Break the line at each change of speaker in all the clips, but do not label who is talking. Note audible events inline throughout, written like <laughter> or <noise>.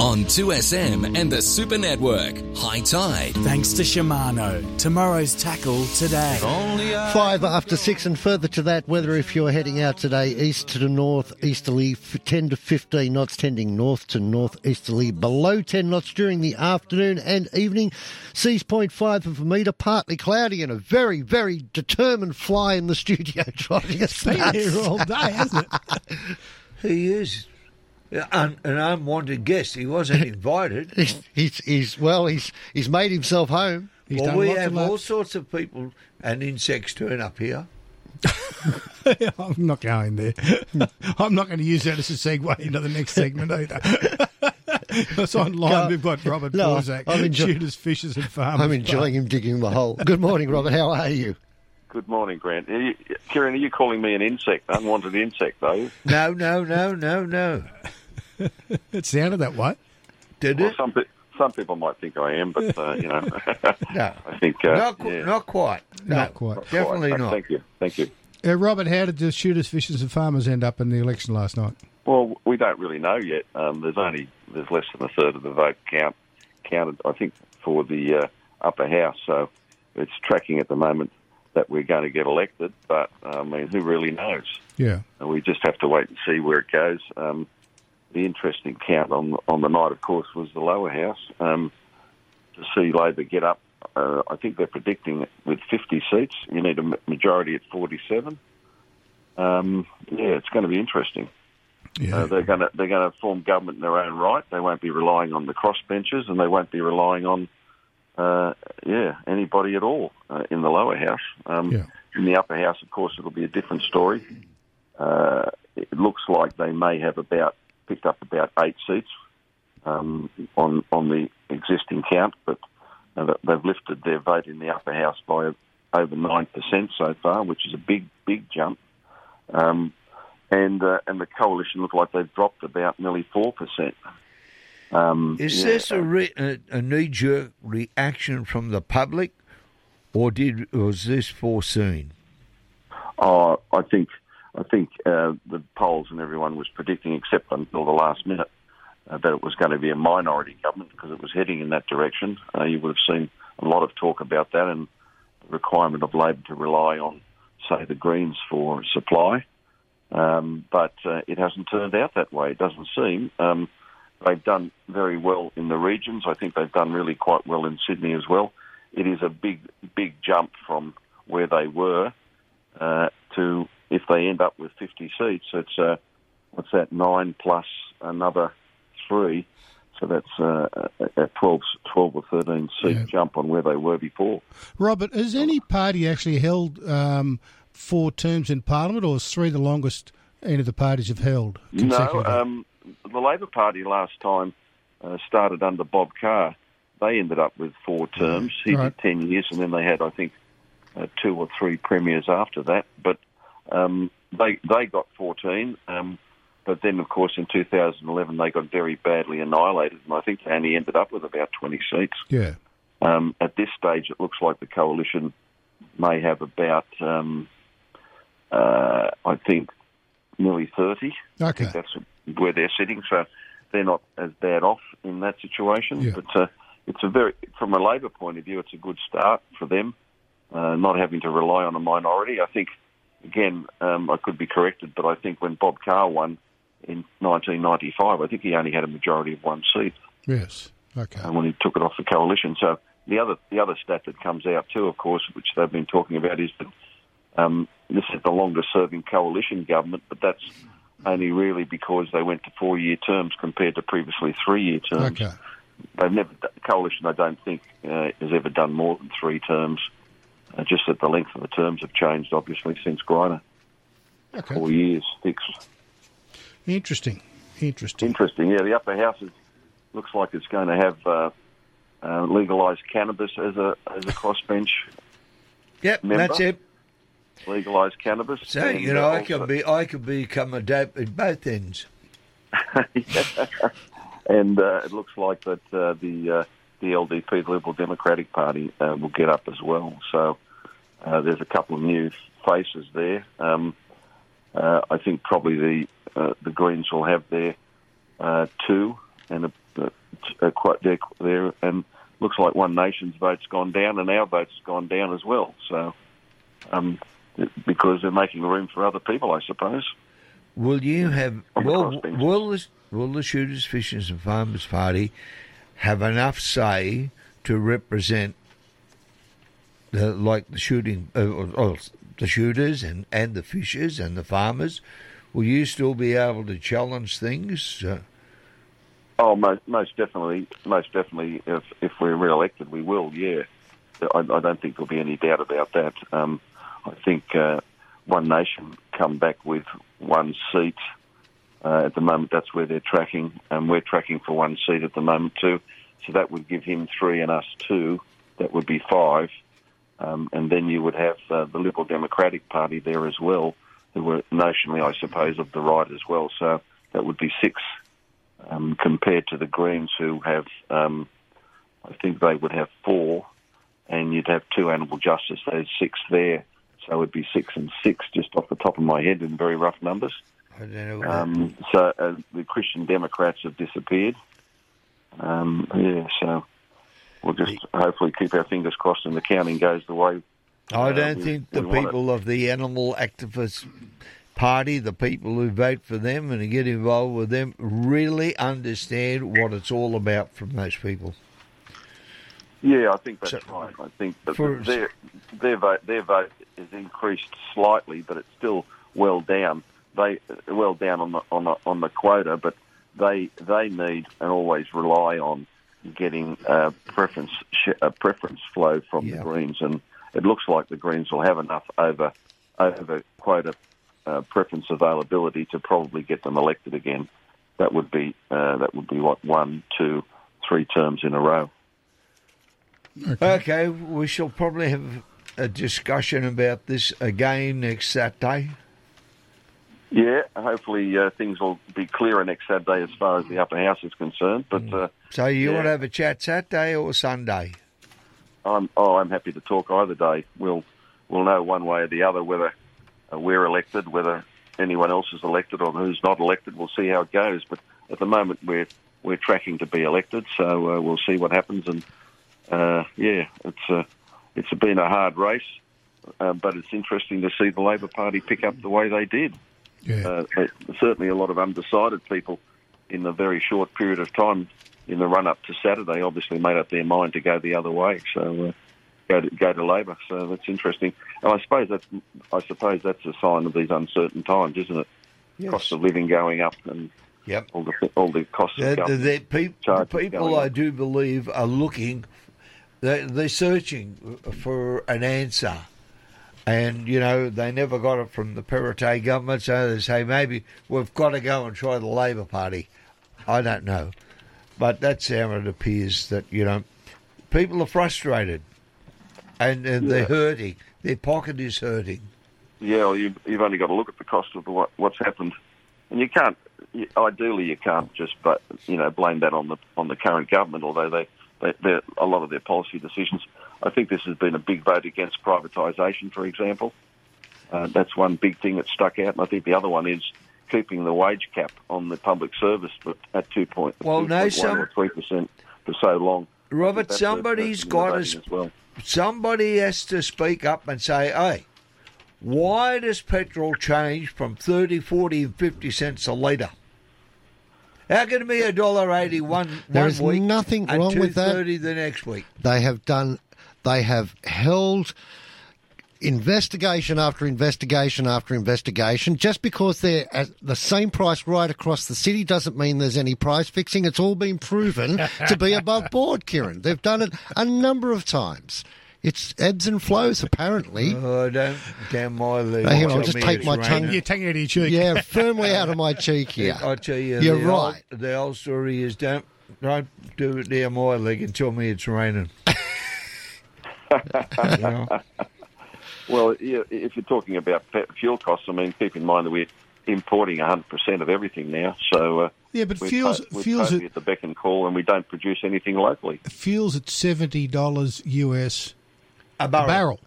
On 2SM and the Super Network, High Tide.
Thanks to Shimano. Tomorrow's tackle today.
Five after six, and further to that, weather if you're heading out today, east to north, easterly, 10 to 15 knots, tending north to northeasterly, below 10 knots during the afternoon and evening. Seas 0.5 of a metre, partly cloudy, and a very, very determined fly in the <laughs> studio driving us
Been
nuts.
here all day, hasn't it? <laughs>
He is an, an unwanted guest. He wasn't <laughs> invited.
He's, he's, he's, well, he's, he's made himself home.
He's
well, we have all sorts of people and insects turn up here. <laughs>
I'm not going there. <laughs> I'm not going to use that as a segue into the next segment either. That's online.
Go-
We've got Robert
No,
Borsak,
I'm enjoy-
shooters, fishers, and farmers.
I'm enjoying him digging the hole. Good morning, Robert. How are you?
Good morning, Grant. Are you, Kieran, are you calling me an insect, unwanted insect, though?
No, no, no, no, no.
It sounded that way.
Did
Well,
it?
some, some people might think I am, but, uh, you know, <laughs>
No. <laughs>
I think... Uh,
Not, qu-
yeah,
not quite. No,
Not quite.
Definitely
quite.
not.
Thank you, thank you.
Uh, Robert, how did the shooters, fishers, and farmers end up in the election last night?
Well, we don't really know yet. Um, there's only there's less than a third of the vote count counted, I think, for the uh, upper house. So it's tracking at the moment that we're going to get elected. But I mean, who really knows?
Yeah.
And we just have to wait and see where it goes. Um, the interesting count on on the night, of course, was the lower house. Um, to see Labor get up, uh, I think they're predicting with 50 seats. You need a majority at 47. Um, yeah, it's going to be interesting.
Yeah.
Uh, they're going to they're going to form government in their own right. They won't be relying on the crossbenchers, and they won't be relying on uh, yeah anybody at all uh, in the lower house. Um,
Yeah.
In the upper house, of course, it'll be a different story. Uh, it looks like they may have about picked up about eight seats um, on on the existing count, but uh, they've lifted their vote in the upper house by over nine percent so far, which is a big big jump. Um, and uh, and the coalition look like they've dropped about nearly four percent. Um,
Is
yeah,
this a, re- a, a knee-jerk reaction from the public, or did was this foreseen?
Oh, I think I think uh, the polls and everyone was predicting, except until the last minute, uh, that it was going to be a minority government because it was heading in that direction. Uh, you would have seen a lot of talk about that and the requirement of Labor to rely on, say, the Greens for supply. Um, but uh, it hasn't turned out that way. It doesn't seem. Um, they've done very well in the regions. I think they've done really quite well in Sydney as well. It is a big, big jump from where they were uh, to if they end up with 50 seats, it's uh, what's that nine plus another three, so that's uh, a a 12, 12 or 13 seat
Yeah.
jump on where they were before.
Robert, has any party actually held um, four terms in Parliament, or is three the longest any of the parties have held?
No, um, the Labor Party last time uh, started under Bob Carr. They ended up with four terms. He
Right.
did 10 years, and then they had, I think, uh, two or three premiers after that. But um, they they got 14. Um, but then, of course, in 2011, they got very badly annihilated, and I think they only ended up with about 20 seats.
yeah.
Um, at this stage, it looks like the coalition may have about, um, uh, I think, nearly 30. I
Okay.
think that's where they're sitting. So they're not as bad off in that situation.
Yeah.
But uh, it's a very, from a Labor point of view, it's a good start for them, uh, not having to rely on a minority. I think, again, um, I could be corrected, but I think when Bob Carr won in 1995, I think he only had a majority of one seat
Yes. Okay.
uh, when he took it off the coalition. So the other the other stat that comes out too, of course, which they've been talking about, is that um, this is the longest serving coalition government, but that's only really because they went to four year terms compared to previously three year terms.
Okay.
They've never coalition. I don't think uh, has ever done more than three terms. Uh, just that the length of the terms have changed, obviously, since Greiner.
Okay.
Four years, six.
Interesting. Interesting.
Interesting. Yeah, the upper house is, looks like it's going to have uh, uh, legalised cannabis as a as a crossbench.
Yep,
Member?
that's it.
Legalised cannabis.
So you know,
uh,
I could be, I could become a dope at both ends. <laughs>
and uh, it looks like that uh, the uh, the LDP, the Liberal Democratic Party, uh, will get up as well. So uh, there's a couple of new faces there. Um, uh, I think probably the uh, the Greens will have their uh, two, and a, a, a quite there, there, and looks like One Nation's vote's gone down, and our vote's gone down as well. So, um, because they're making room for other people, I suppose.
Will you have will will the, will the Shooters, Fishers and Farmers Party have enough say to represent the like the shooting uh, or, the shooters and, and the fishers and the farmers? Will you still be able to challenge things? Uh,
Oh, most, most definitely, most definitely. If if we're re-elected, we will. Yeah, I, I don't think there'll be any doubt about that. Um, I think uh, One Nation come back with one seat. Uh, at the moment, that's where they're tracking, and we're tracking for one seat at the moment too. So that would give him three and us two. That would be five, um, and then you would have uh, the Liberal Democratic Party there as well, who were notionally, I suppose, of the right as well. So that would be six um, compared to the Greens, who have, um, I think they would have four, and you'd have two animal justice. There's six there, so it'd be six and six, just off the top of my head, in very rough numbers.
I don't know.
Um, so uh, the Christian Democrats have disappeared. Um, yeah, so we'll just hopefully keep our fingers crossed, and the counting goes the way.
I
uh,
don't
we-
think the people of the animal activist party, the people who vote for them and get involved with them, really understand what it's all about from those people.
Yeah, I think that's
So-
right. I think that their their vote their vote is increased slightly, but it's still well down. They well down on the on the on the quota, but they they need and always rely on getting a preference sh- a preference flow from
Yeah.
the Greens, and it looks like the Greens will have enough over over quota uh, preference availability to probably get them elected again. That would be uh, that would be what one, two, three terms in a row.
Okay, we shall probably have a discussion about this again next Saturday.
Yeah, hopefully uh, things will be clearer next Saturday as far as the upper house is concerned. But uh,
So you
Yeah.
want to have a chat Saturday or Sunday?
I'm oh, I'm happy to talk either day. We'll we'll know one way or the other whether uh, we're elected, whether anyone else is elected, or who's not elected. We'll see how it goes. But at the moment, we're we're tracking to be elected, so uh, we'll see what happens. And uh, yeah, it's uh, it's been a hard race, uh, but it's interesting to see the Labor Party pick up the way they did.
Yeah.
uh, certainly a lot of undecided people in a very short period of time in the run up to Saturday obviously made up their mind to go the other way. So uh, go to go to Labor. So that's interesting. And I suppose that's I suppose that's a sign of these uncertain times, isn't it? Cost of living going up and
Yep.
all the all the costs
The,
of
the, the, peop, the people I do believe are looking, they're, they're searching for an answer. And, you know, they never got it from the Perrottet government, so they say maybe we've got to go and try the Labor Party. I don't know. But that's how it appears that, you know, people are frustrated and, and they're hurting. Their pocket is hurting.
Yeah, well, you, you've only got to look at the cost of the, what, what's happened, and you can't. You, ideally, you can't just, but you know, blame that on the on the current government. Although they, they, a lot of their policy decisions. I think this has been a big vote against privatisation, for example. Uh, that's one big thing that stuck out, and I think the other one is keeping the wage cap on the public service at two point,
Well, no,
2.1
some-
or three percent for so long.
Robert,
That's a-
somebody's
that's
got
innovating
us
well.
somebody has to speak up and say, hey, why does petrol change from 30, 40 and 50 cents a litre? How can it be a dollar eighty one
There
one
is
week
nothing
and
wrong with that.
2.30 the next week?
They have done. They have held investigation after investigation after investigation. Just because they're at the same price right across the city doesn't mean there's any price fixing. It's all been proven <laughs> to be above board, Kieran. They've done it a number of times. It's ebbs and flows, apparently.
Oh, don't damn my leg.
Hang on, I'll
Tell
just take my tongue-
You're taking it out of your cheek.
Yeah, <laughs> firmly out of my cheek here.
I tell you,
You're
the
right.
Old, the old story is don't don't do it near my leg and tell me it's raining. <laughs> <laughs> You know?
Well, if you're talking about fuel costs, I mean, keep in mind that we're importing 100% of everything now. So uh,
Yeah, but
we're,
fuel's
to- we're
fuel's
totally
at,
at the beck and call, and we don't produce anything locally.
fuel's at seventy dollars US
A
a
barrel.
barrel.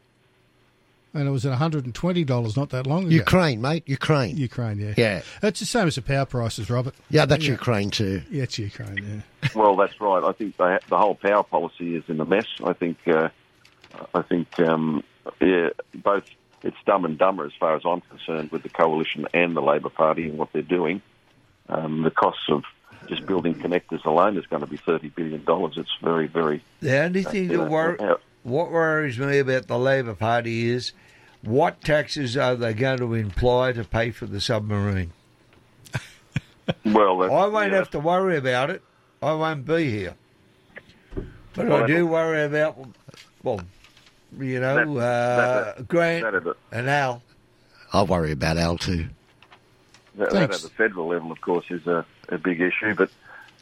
and it was at $120 not that long ago.
Ukraine, mate. Ukraine.
Ukraine, yeah.
Yeah.
It's the same as the power prices, Robert.
Yeah, that's
Yeah.
Ukraine too.
Yeah, it's Ukraine, yeah.
Well, that's right. I think they, the whole power policy is in a mess. I think, uh, I think, um, yeah, both it's dumb and dumber as far as I'm concerned with the coalition and the Labor Party and what they're doing. Um, the costs of just building connectors alone is going to be thirty billion dollars. It's very, very.
The only thing
you
that wor-
uh,
what worries me about the Labor Party is what taxes are they going to imply to pay for the submarine? <laughs>
well,
I won't
yeah,
have to worry about it. I won't be here. But
Well,
I do worry about, well, you know,
That-
uh,
that-
Grant
that at
and Al.
I worry about Al too.
That, that at the federal level, of course, is a, a big issue. But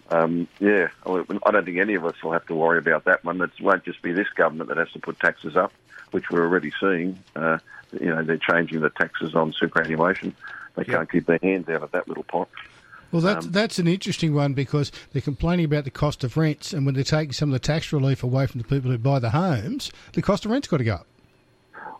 um, yeah, I I don't think any of us will have to worry about that one. It won't just be this government that has to put taxes up, which we're already seeing. Uh, you know, they're changing the taxes on superannuation. They can't keep their hands out of that little pot.
Well, that's, that's an interesting one because they're complaining about the cost of rents, and when they're taking some of the tax relief away from the people who buy the homes, the cost of rent's got to go up.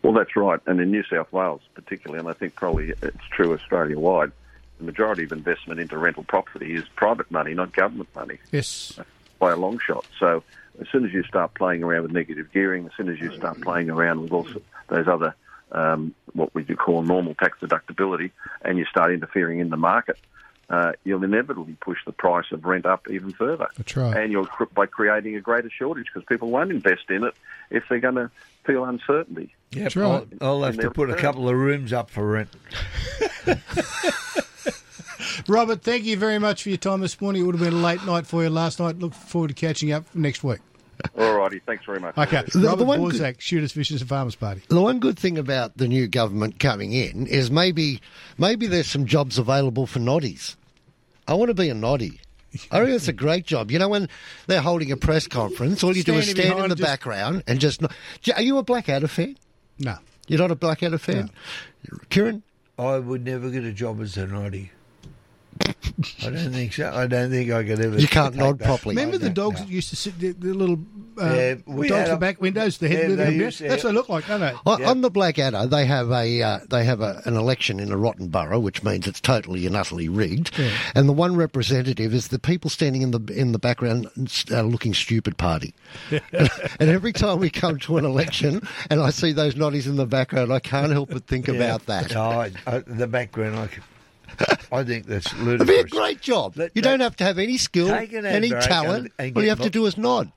Well, that's right. And in New South Wales, particularly, and I think probably it's true Australia wide, the majority of investment into rental property is private money, not government money.
Yes.
by a long shot. So as soon as you start playing around with negative gearing, as soon as you start playing around with all those other um, what we do call normal tax deductibility, and you start interfering in the market, uh, you'll inevitably push the price of rent up even further.
That's right.
And you'll cr- by creating a greater shortage because people won't invest in it if they're going to feel uncertainty.
Yep,
That's right.
I'll, I'll have to
their
put a couple of rooms up for rent. <laughs>
Robert, thank you very much for your time this morning. It would have been a late night for you last night. Look forward to catching up next week.
All righty, thanks very much.
Okay.
The- the
Robert
one
Borsak, Shooters, Fishers and Farmers Party.
The one good thing about the new government coming in is maybe maybe there's some jobs available for noddies. I want to be a noddy. I think it's a great job. You know, when they're holding a press conference, all you do is stand in the
just-
background and just. no- Are you a Blackadder fan?
No.
You're not a Blackadder fan, Kieran?
I would never get a job as a noddy. I don't think so. I don't think I could ever.
You can't nod
that.
properly.
Remember the dogs
no.
that used to sit, the, the little uh,
Yeah,
the
we
dogs
had
with the back windows, the head
Yeah,
with
they
the
used to-
That's what they look like, don't they?
On,
Yeah.
on the Blackadder, they have a uh, they have a, an election in a rotten borough, which means it's totally and utterly rigged. And the one representative is the people standing in the in the background uh, looking stupid party. and, <laughs> <laughs> and every time we come to an election, and I see those noddies in the background, I can't help but think about that.
No, I, I, the background. I, could, I think that's ludicrous.
It'd be a great job.
Let-
you don't have to have any skill, any talent.
and- and
All you have to do is nod.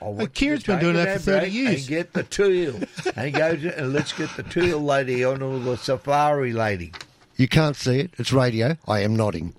Want you
Kieran's been doing that for
ad
30 years.
And get the teal. <laughs> and go to, and let's get the teal lady on or the safari lady.
You can't see it. It's radio. I am nodding.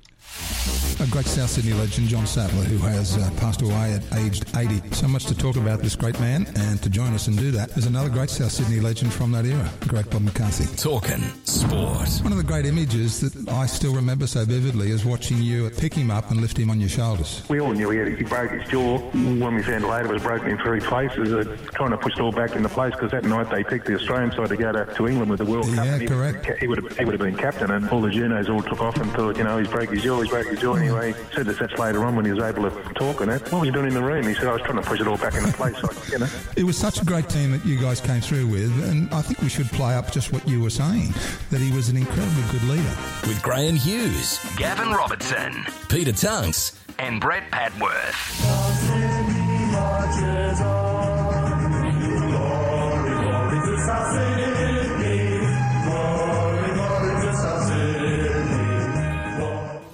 A great South Sydney legend, John Sattler, who has uh, passed away at aged 80. So much to talk about this great man, and to join us and do that is another great South Sydney legend from that era, great Bob McCarthy.
Talking sport.
One of the great images that I still remember so vividly is watching you pick him up and lift him on your shoulders.
We all knew he, had, he broke his jaw. When we found later it was broken in three places, uh, trying to push it all back into place because that night they picked the Australian side to go to, to England with the World Cup.
Yeah, correct.
He would, have, he would have been captain and all the journos all took off and thought, you know, he's broke his jaw, he's broke his jaw. Anyway, he said that that's later on when he was able to talk and that. What was he doing in the room? He said, I was trying to push it all back into place. Like, you know.
It was such a great team that you guys came through with, and I think we should play up just what you were saying that he was an incredibly good leader.
With Graham Hughes,
Gavin Robertson
Peter Tunks,
and Brett Padworth.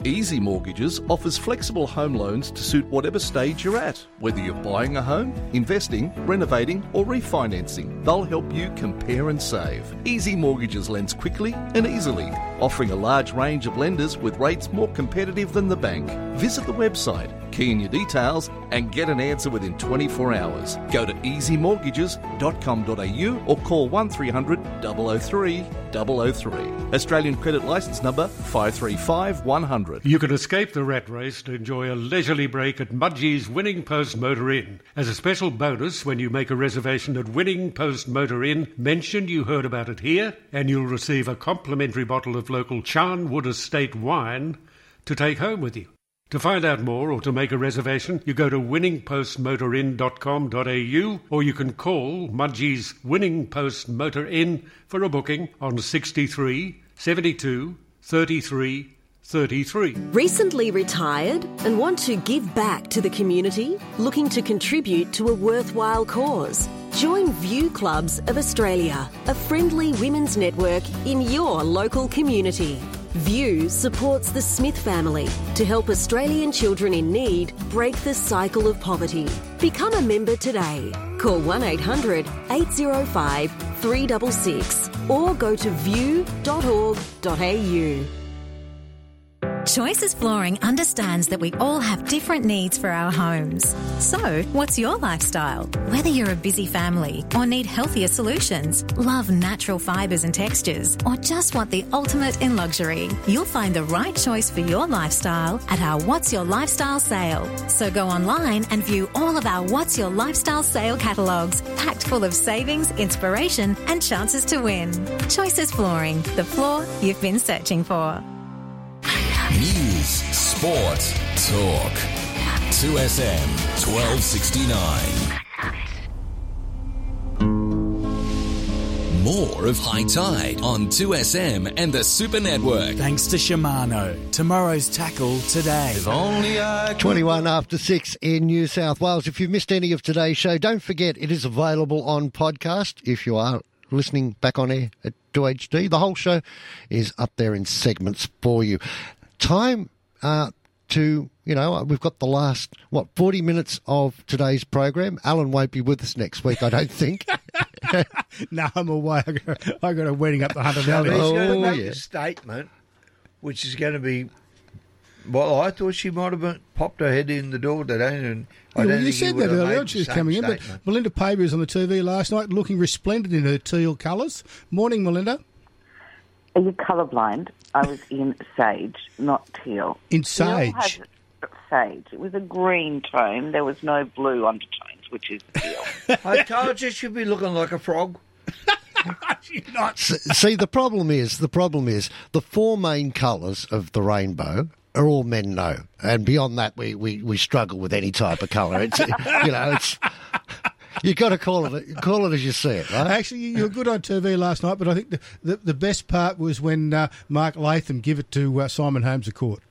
Easy Mortgages offers flexible home loans to suit whatever stage you're at, whether you're buying a home, investing, renovating, or refinancing. They'll help you compare and save. Easy Mortgages lends quickly and easily, offering a large range of lenders with rates more competitive than the bank. Visit the website, key in your details, and get an answer within 24 hours. Go to easymortgages.com.au or call 1300 003 003. Australian credit license number 535100.
You can escape the rat race to enjoy a leisurely break at Mudgee's Winning Post Motor Inn. As a special bonus, when you make a reservation at Winning Post Motor Inn, mention you heard about it here, and you'll receive a complimentary bottle of local Charnwood Estate wine to take home with you. To find out more or to make a reservation, you go to winningpostmotorin.com.au or you can call Mudgee's Winning Post Motor Inn for a booking on 63 72 33 33.
Recently retired and want to give back to the community? Looking to contribute to a worthwhile cause? Join View Clubs of Australia, a friendly women's network in your local community. View supports the Smith family to help Australian children in need break the cycle of poverty. Become a member today. Call 1 800 805 366 or go to view.org.au.
Choices Flooring understands that we all have different needs for our homes. So, what's your lifestyle? Whether you're a busy family or need healthier solutions, love natural fibres and textures, or just want the ultimate in luxury, you'll find the right choice for your lifestyle at our What's Your Lifestyle sale. So go online and view all of our What's Your Lifestyle sale catalogues, packed full of savings, inspiration, and chances to win. Choices Flooring, the floor you've been searching for.
News, sport, talk. 2SM 1269. More of High Tide on 2SM and the Super Network.
Thanks to Shimano. Tomorrow's tackle today. If
only I 21 after 6 in New South Wales. If you've missed any of today's show, don't forget it is available on podcast if you are listening back on air at 2HD. The whole show is up there in segments for you. Time uh, to, you know, we've got the last, what, 40 minutes of today's program. Alan won't be with us next week, I don't think. <laughs>
no, I'm away. I got, I got a wedding up the Hunter
Now,
Valley.
he's going to
Oh,
make
yeah.
a statement, which is going to be. Well, I thought she might have been, popped her head in the door today, and I
Yeah,
don't
well, you said that earlier she was
same
coming in, but Melinda Pavey was on the TV last night looking resplendent in her teal colours. Morning, Melinda.
Are you colourblind? I was in sage, not teal.
In
Teal
sage?
has sage. It was a green tone. There was no blue undertones, which is teal.
I told you she'd be looking like a frog. <laughs>
S- See, the problem is, the problem is the four main colours of the rainbow are all men know, and beyond that, we, we, we struggle with any type of colour. It's <laughs> you know, it's you got to call it call it as you see it, right?
Actually, you were good on TV last night, but I think the, the, the best part was when uh, Mark Latham gave it to uh, Simon Holmes à Court.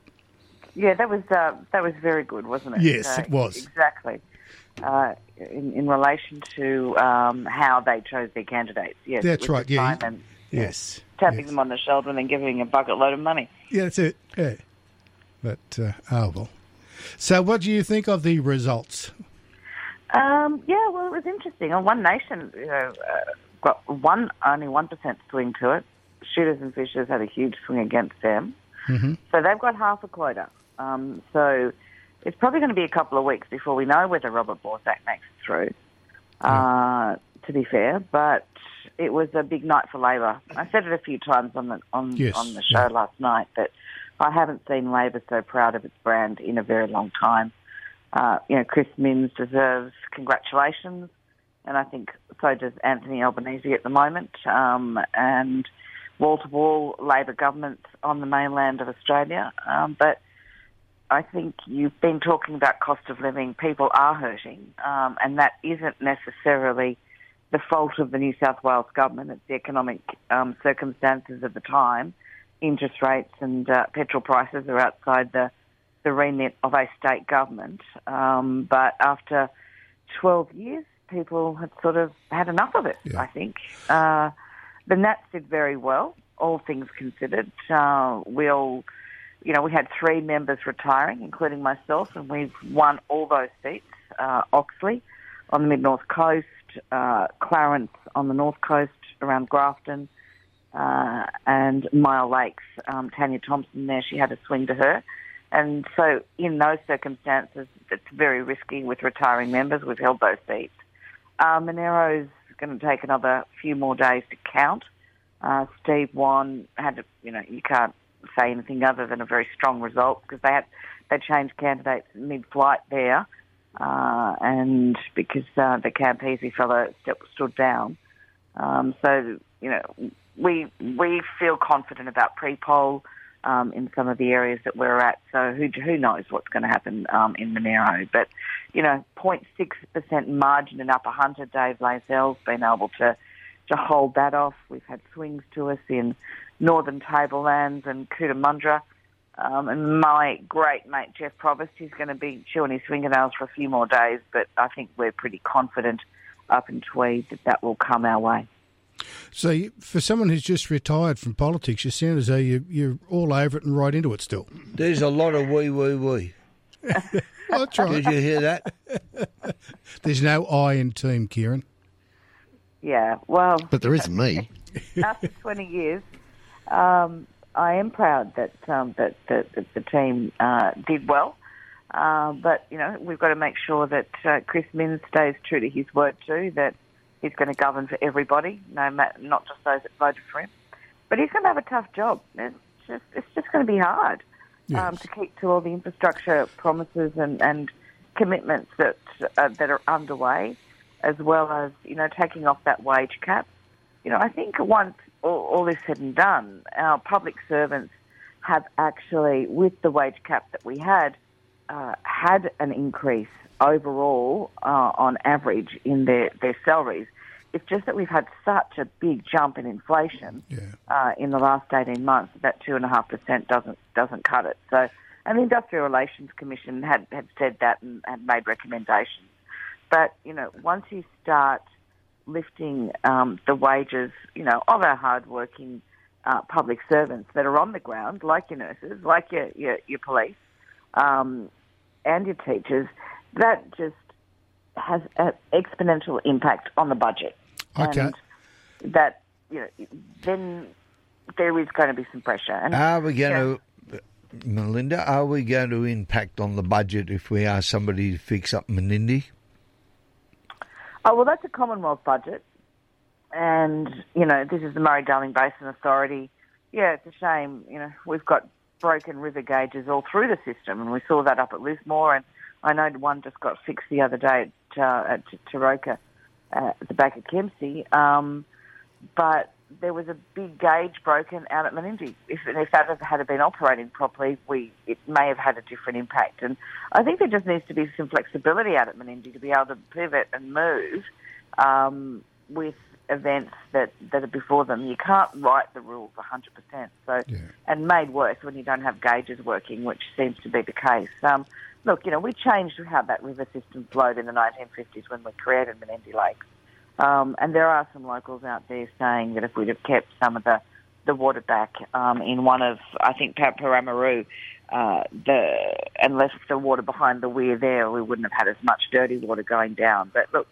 yeah, that was uh, that was very good, wasn't it?
Yes,
Uh,
it was.
exactly. Uh, in, in relation to um, how they chose their candidates. Yes,
That's right, yeah.
Simon
Yes.
tapping them on the shoulder and then giving a bucket load of money.
Yeah, that's it. Yeah. But, uh, oh, well. So, what do you think of the results?
Um, yeah, well, it was interesting. On One Nation, you know, uh, got one only one percent swing to it. Shooters and Fishers had a huge swing against them,
Mm-hmm.
so they've got half a quota. Um, so it's probably going to be a couple of weeks before we know whether Robert Borsak makes it through. Uh, to be fair, but it was a big night for Labor. I said it a few times on the on
Yes,
on the show last night that I haven't seen Labor so proud of its brand in a very long time. Uh, you know, Chris Minns deserves congratulations, and I think so does Anthony Albanese at the moment, um, and wall to wall Labor governments on the mainland of Australia. Um, but I think you've been talking about cost of living. People are hurting, um, and that isn't necessarily the fault of the New South Wales government. It's the economic um, circumstances of the time. Interest rates and uh, petrol prices are outside the, the remit of a state government. Um, but after 12 years, people had sort of had enough of it, I think. Uh, the Nats did very well, all things considered. Uh, we all, you know, we had three members retiring, including myself, and we've won all those seats. Uh, Oxley on the mid north coast, uh, Clarence on the north coast around Grafton, uh, and Myall Lakes. Um, Tanya Thompson there, she had a swing to her. And so, in those circumstances, it's very risky with retiring members. We've held those seats. Uh, Monaro's going to take another few more days to count. Uh, Steve Whan had, to, you know, you can't say anything other than a very strong result because they had they changed candidates mid-flight there, uh, and because uh, the Campese fellow st- stood down. Um, so you know, we we feel confident about pre-poll. Um, in some of the areas that we're at. So who who knows what's going to happen um, in Monaro? But you know, 0.6% margin in Upper Hunter. Dave Layzell's been able to to hold that off. We've had swings to us in Northern Tablelands and Cootamundra. Um, and my great mate Geoff Provest, he's going to be chewing his fingernails for a few more days, but I think we're pretty confident up in Tweed that that will come our way.
So, you- for someone who's just retired from politics, you sound as though you, you're all over it and right into it still.
There's a lot of wee wee wee. <laughs>
That's right.
Did you hear that? <laughs>
There's no I in team, Kieran.
Yeah, well,
But there isn't me. <laughs>
after 20 years, um, I am proud that um, that, that, that the team uh, did well. Uh, but you know, we've got to make sure that uh, Chris Minns stays true to his word too. That he's going to govern for everybody, no matter not just those that voted for him. But he's going to have a tough job. It's just it's just going to be hard um, to keep to all the infrastructure promises and, and commitments that uh, that are underway, as well as you know taking off that wage cap. You know, I think once all, all is said and done, our public servants have actually, with the wage cap that we had, uh, had an increase overall uh, on average in their, their salaries. It's just that we've had such a big jump in inflation uh, in the last 18 months that 2.5% doesn't, doesn't cut it. So, and the Industrial Relations Commission had, had said that and, and made recommendations. But, you know, once you start lifting um, the wages, you know, of our hardworking uh, public servants that are on the ground, like your nurses, like your, your, your police, um, and your teachers, that just has an exponential impact on the budget.
Okay.
And that, you know, then there is going to be some pressure. And
Are we going to, Melinda, are we going to impact on the budget if we ask somebody to fix up Menindee?
Oh, well, that's a Commonwealth budget. And, you know, this is the Murray Darling Basin Authority. Yeah, it's a shame. You know, we've got broken river gauges all through the system, and we saw that up at Lismore. And I know one just got fixed the other day at, uh, at Toorooka, uh, at the back of Kempsey. Um, but there was a big gauge broken out at Menindee. If, if that had been operating properly, we it may have had a different impact. And I think there just needs to be some flexibility out at Menindee to be able to pivot and move um, with events that, that are before them. You can't write the rules 100%. So, yeah. and made worse when you don't have gauges working, which seems to be the case. Um, look, you know, we changed how that river system flowed in the 1950s when we created Menindee Lakes. Um, and there are some locals out there saying that if we'd have kept some of the, the water back um, in one of, I think, Pa- Pamamaroo, uh, the, and left the water behind the weir there, we wouldn't have had as much dirty water going down. But look,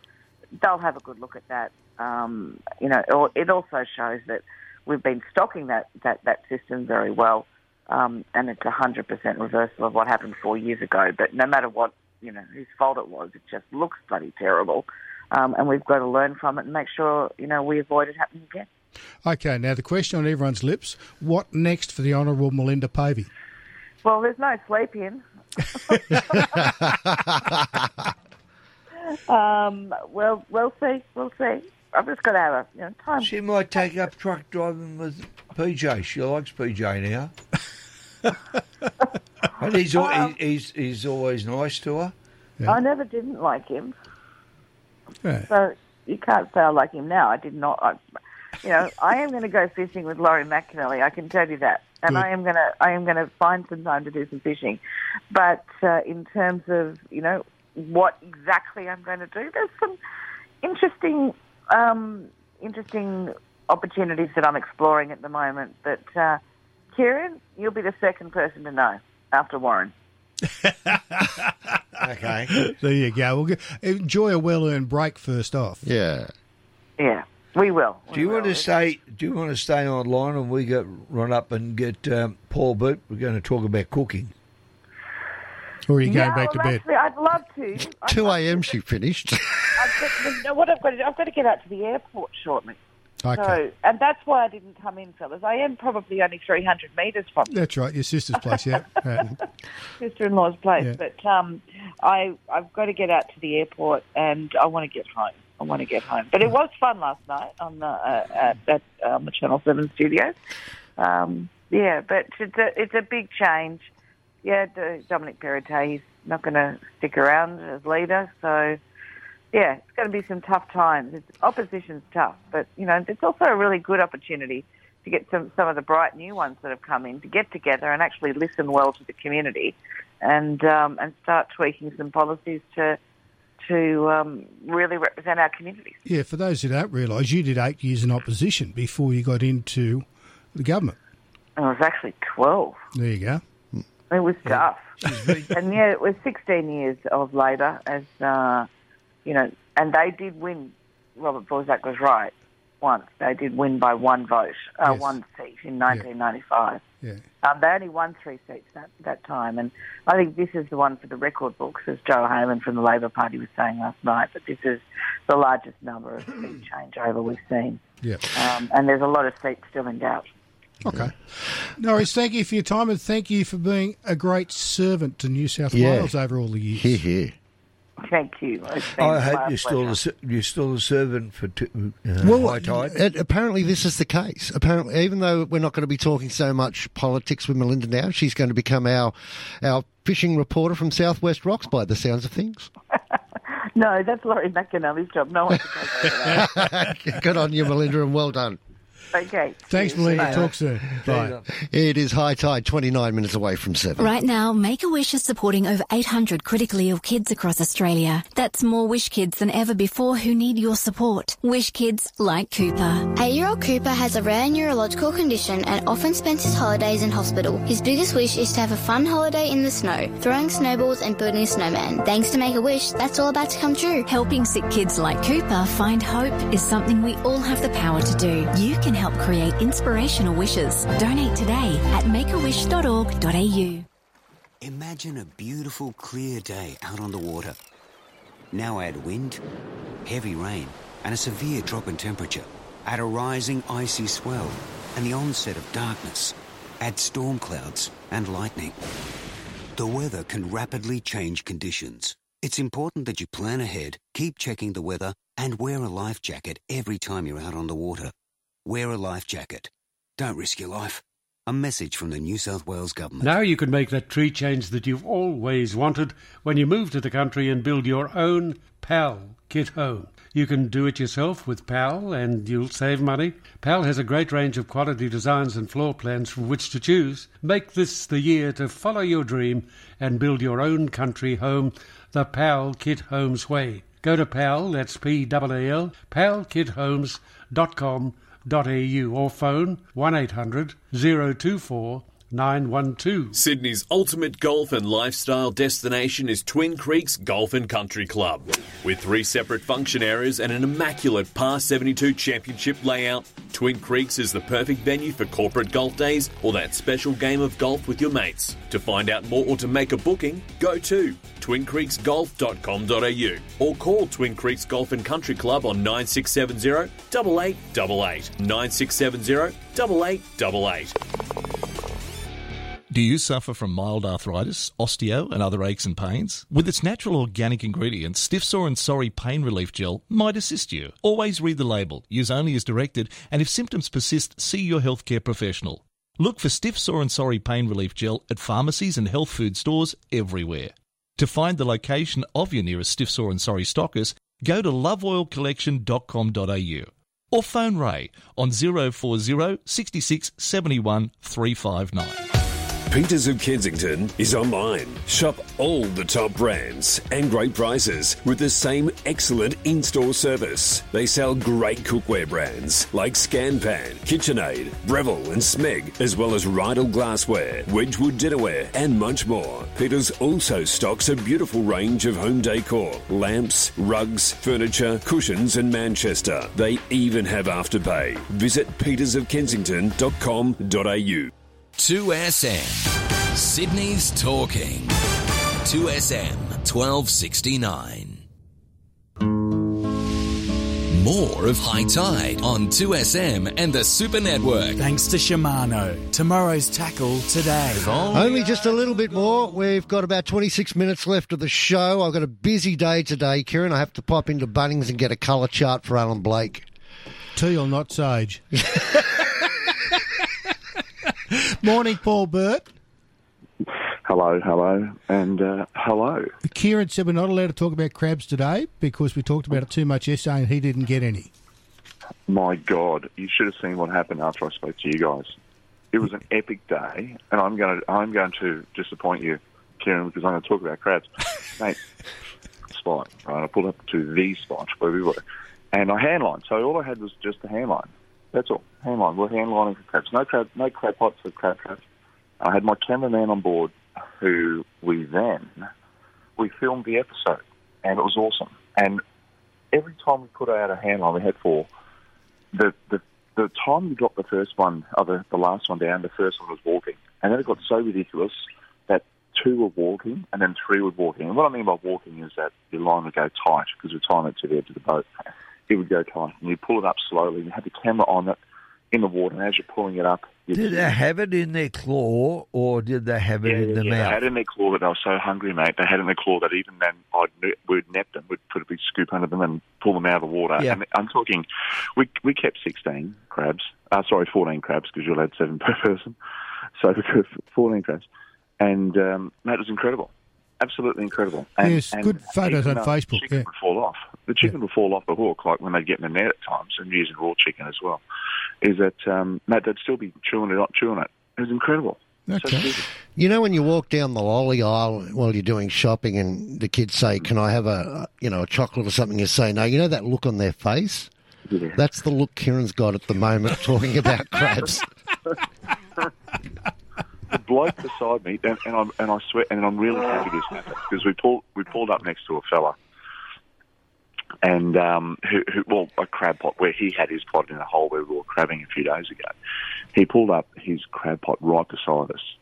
they'll have a good look at that. Um, you know, it also shows that we've been stocking that, that, that system very well. Um, and it's a 100% reversal of what happened four years ago. But no matter what, you know, whose fault it was, it just looks bloody terrible. Um, and we've got to learn from it and make sure, you know, we avoid it happening again.
Okay, now the question on everyone's lips what next for the Honourable Melinda Pavey?
Well, there's no sleep in. <laughs> um, well, we'll see. We'll see. I've just got to have a you know, time.
She might take up truck driving with PJ. She likes PJ now. <laughs> and he's,
Um,
he- he's, he's always nice to her.
I never didn't like him,
Yeah.
so you can't say I like him now. I did not. I, you know, I am going to go fishing with Laurie McAnally. I can tell you that, and
Good.
I am going to. I am going to find some time to do some fishing. But uh, in terms of you know what exactly I'm going to do, there's some interesting, um, interesting opportunities that I'm exploring at the moment. that. uh, Kieran, you'll be the second person to know after Warren. <laughs>
Okay.
There you go. We'll go. Enjoy a well earned break first off.
Yeah.
Yeah, we will.
Do you want to stay? Do you want to stay online and we get run up and get um, Paul Boot? We're going to talk about cooking.
Or are you going
yeah,
back to
well,
bed?
Actually, I'd love to. <laughs>
2 a.m. she finished.
I've got, you know what I've got to do? I've got to get out to the airport shortly.
Okay.
So, and that's why I didn't come in, fellas. I am probably only 300 metres from
That's right, your sister's place, yeah. yeah. <laughs>
sister-in-law's place,
Yeah.
but um, I I've got to get out to the airport, and I want to get home. I want to get home. But it was fun last night on the, uh, at, at um, the Channel Seven studio. Um, yeah, but it's a, it's a big change. Yeah, Dominic Perrottet, he's not going to stick around as leader, so yeah, it's going to be some tough times. It's, opposition's tough, but you know, it's also a really good opportunity to get some some of the bright new ones that have come in to get together and actually listen well to the community, and um, and start tweaking some policies to to um, really represent our communities.
Yeah, for those who don't realise, you did eight years in opposition before you got into the government.
I was actually twelve.
There you go.
It was tough. and yeah, it was 16 years of Labor as, uh, you know, and they did win. Robert Borsak was right once. They did win by one vote, uh,
Yes.
one seat in 1995.
Yeah.
Um, they only won three seats that, that time. And I think this is the one for the record books, as Jo Haylen from the Labor Party was saying last night, that this is the largest number of seat <clears throat> changeover we've seen.
Yeah.
Um, and there's a lot of seats still in doubt.
Okay. Norris, thank you for your time and thank you for being a great servant to New South
Yeah.
Wales over all the years.
Here, here.
Thank you.
I hope you're still a, you're still a servant for t- uh,
Well,
high tide.
it- apparently this is the case. Apparently, even though we're not going to be talking so much politics with Melinda now, she's going to become our our fishing reporter from Southwest Rocks by the sounds of things. <laughs>
No, that's Laurie McAnally's job. No one can that. <laughs>
Good on you, Melinda, and well done.
Okay.
Thanks,
cheers.
Melinda. Talk soon. Bye.
It is high tide, 29 minutes away from 7.
Right now, Make a Wish is supporting over 800 critically ill kids across Australia. That's more Wish kids than ever before who need your support. Wish kids like Cooper.
Eight-year-old Cooper has a rare neurological condition and often spends his holidays in hospital. His biggest wish is to have a fun holiday in the snow, throwing snowballs and building a snowman. Thanks to Make-A-Wish, that's all about to come true.
Helping sick kids like Cooper find hope is something we all have the power to do. You can help create inspirational wishes. Donate today at makeawish.org.au.
Imagine a beautiful, clear day out on the water. Now add wind, heavy rain, and a severe drop in temperature. Add a rising icy swell and the onset of darkness. Add storm clouds and lightning. The weather can rapidly change conditions. It's important that you plan ahead, keep checking the weather, and wear a life jacket every time you're out on the water. Wear a life jacket. Don't risk your life. A message from the New South Wales Government.
Now you can make that tree change that you've always wanted when you move to the country and build your own PAL kit home. You can do it yourself with PAL and you'll save money. PAL has a great range of quality designs and floor plans from which to choose. Make this the year to follow your dream and build your own country home the PAL Kit Homes way. Go to PAL, that's P-A-L, palkithomes.com.au or phone 1800 024 912.
Sydney's ultimate golf and lifestyle destination is Twin Creeks Golf and Country Club. With three separate function areas and an immaculate par 72 championship layout, Twin Creeks is the perfect venue for corporate golf days or that special game of golf with your mates. To find out more or to make a booking, go to twincreeksgolf.com.au or call Twin Creeks Golf and Country Club on 9670 8888. 9670 8888.
Do you suffer from mild arthritis, osteo, and other aches and pains? With its natural organic ingredients, Stiff Sore and Sorry Pain Relief Gel might assist you. Always read the label, use only as directed, and if symptoms persist, see your healthcare professional. Look for Stiff Sore and Sorry Pain Relief Gel at pharmacies and health food stores everywhere. To find the location of your nearest Stiff Sore and Sorry stockers, go to loveoilcollection.com.au or phone Ray on 040 66 71 359.
Peters of Kensington is online. Shop all the top brands and great prices with the same excellent in store service. They sell great cookware brands like Scanpan, KitchenAid, Breville, and Smeg, as well as Riedel glassware, Wedgwood dinnerware, and much more. Peters also stocks a beautiful range of home decor lamps, rugs, furniture, cushions, and Manchester. They even have afterpay. Visit petersofkensington.com.au.
2SM. Sydney's talking. 2SM 1269. More of High Tide on 2SM and the Super Network.
Thanks to Shimano. Tomorrow's tackle today.
Only just a little bit more. We've got about 26 minutes left of the show. I've got a busy day today, Kieran. I have to pop into Bunnings and get a colour chart for Alan Blake.
Tea or not sage? <laughs> <laughs> Morning, Paul Burt.
Hello, hello, and uh, hello.
Kieran said we're not allowed to talk about crabs today because we talked about it too much yesterday and he didn't get any.
My God, you should have seen what happened after I spoke to you guys. It was an epic day, and I'm going to I'm going to disappoint you, Kieran, because I'm going to talk about crabs, <laughs> mate. Spot, right? I pulled up to the spot where we were, and I handlined. So all I had was just a handline. That's all. Handline. We're handlining for crabs. No crab, no crab pots for crab traps. I had my cameraman on board, who we then we filmed the episode, and it was awesome. And every time we put out a handline, we had four. The the the time we dropped the first one, or the, the last one down, the first one was walking, and then it got so ridiculous that two were walking and then three were walking. And what I mean by walking is that your line would go tight because we're tying it to the edge of the boat. It would go tight, and you pull it up slowly. And you had the camera on it in the water, and as you're pulling it up,
Did they have it in their claw or did they have it in the
yeah,
mouth?
They had it in their claw that they were so hungry, mate. They had it in their claw that even then I'd, we'd nip them, we'd put a big scoop under them and pull them out of the water.
Yeah.
And I'm talking, we we kept 16 crabs. Uh, sorry, 14 crabs because you're allowed seven <laughs> per person. So we could 14 crabs. And um, mate, it was incredible. Absolutely incredible. And,
Yes,
and
good photos on Facebook,
The chicken
yeah.
would fall off. The chicken would fall off the hook, like when they get in the net at times, and using raw chicken as well. Is that um, mate? They'd still be chewing it, not chewing it. It was incredible. So.
You know when you walk down the lolly aisle while you're doing shopping and the kids say, "Can I have a you know a chocolate or something?" You say no. You know that look on their face.
Yeah.
That's the look Kieran's got at the moment talking about crabs. <laughs>
the bloke beside me, and, and I'm and I swear, and I'm really happy this happened because we pulled we pulled up next to a fella, and um, who, who well a crab pot where he had his pot in a hole where we were crabbing a few days ago. He pulled up his crab pot right beside us.